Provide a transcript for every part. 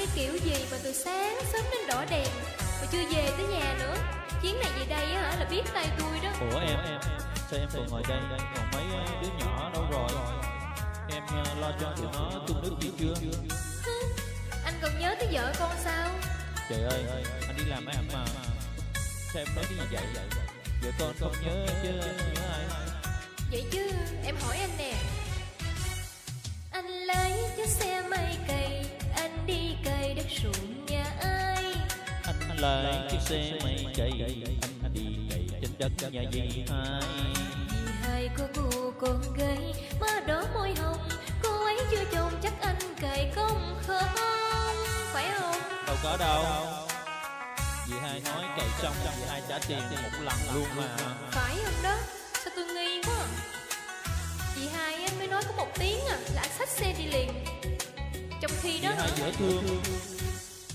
cái kiểu gì mà từ sáng sớm đến đỏ đèn Mà chưa về tới nhà nữa? Chuyến này về đây á hả là biết tay tôi đó. Ủa em em Sao em còn ngồi đây? Còn mấy đứa nhỏ đâu rồi? Em ờ, lo cho tụi nó tung nước gì chưa? Anh còn nhớ tới vợ con sao? Trời ơi Anh đi làm ăn mà. Sao em nói cái gì vậy? Vợ con không nhớ chứ nhớ ai. Vậy chứ Anh lấy chiếc xe máy cày Anh đi cày trên đất nhà dì hai. Hai có cô con gái Má đỏ môi hồng Cô ấy chưa chồng chắc anh cày công không Phải không? Đâu có đâu. Dì hai nói cày xong Dì hai trả tiền một lần luôn mà. Phải không đó? Sao tôi nghi quá. Chị hai em mới nói có một tiếng à Là anh xách xe đi liền. Trong khi Dì đó hai hả? dễ thương.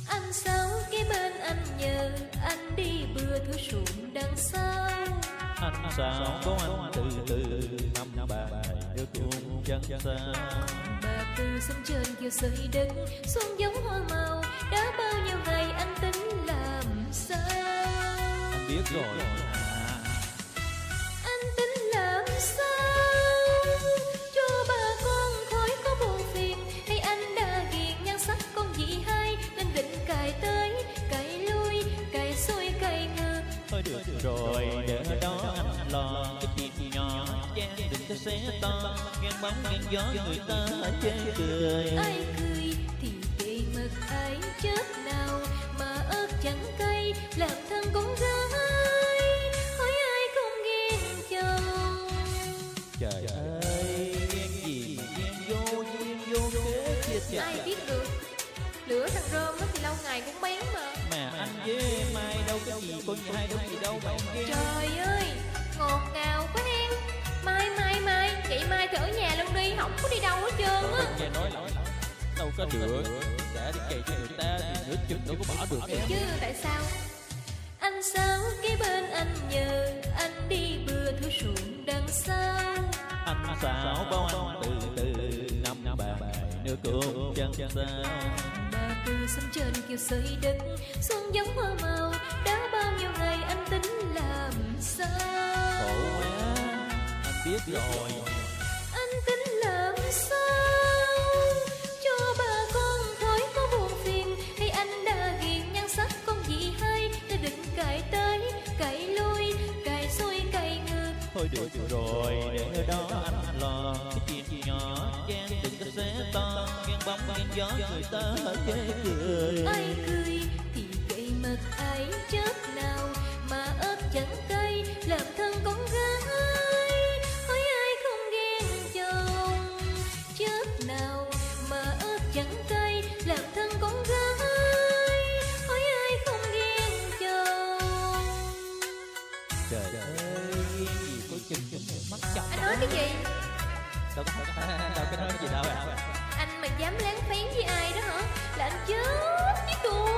Anh sao kế bên anh nhờ Anh đi bừa thửa ruộng đằng sau. Anh sao có anh từ từ Năm bà đưa cùng chân sao Bà từ sông trên kêu sợi đất Xuân giống hoa màu. Đã bao nhiêu ngày anh tính làm sao? Anh biết rồi xé to Ghen bóng ghen gió người ta chê cười. Ai cười thì kệ mật ai chết nào Mà ớt chẳng cay làm thân con gái Hỏi ai không ghen chồng. Trời ơi ghen gì? Mà ghen vô Ghen vô kế chia Ai chả biết được? Lửa thằng rơm á thì lâu ngày cũng bén mà. Mà anh với em ai đâu có gì Con nhà hai đâu gì đâu mà em ghen có được Đã đi cày cho người ta thì nửa chừng đâu có bỏ được em Chứ tại sao? Anh sao kế bên anh nhờ Anh đi bừa thửa ruộng đằng sau. Anh xảo bao anh từ từ Năm bà nửa cơm chân sao Bà từ sông trên kêu sợi đất Xuân giống hoa màu. Đã bao nhiêu ngày anh tính làm sao? Khổ quá. Anh biết rồi Thôi được rồi để ở đó anh lo. Cái chuyện nhỏ Ghen đừng có xé to. Ghen bóng ghen gió người ta chê cười. Ai cười thì kệ mật ai chết nào Mà ớt chẳng cay làm thân con gái. Hỏi ai không ghen chồng Chết nào mà ớt chẳng cay làm thân con gái. Hỏi ai không ghen chồng. Trời ơi nói cái gì? Đừng, đừng, đừng nói cái gì đâu. Anh mà dám lén phén với ai đó hả? Là anh chết với tôi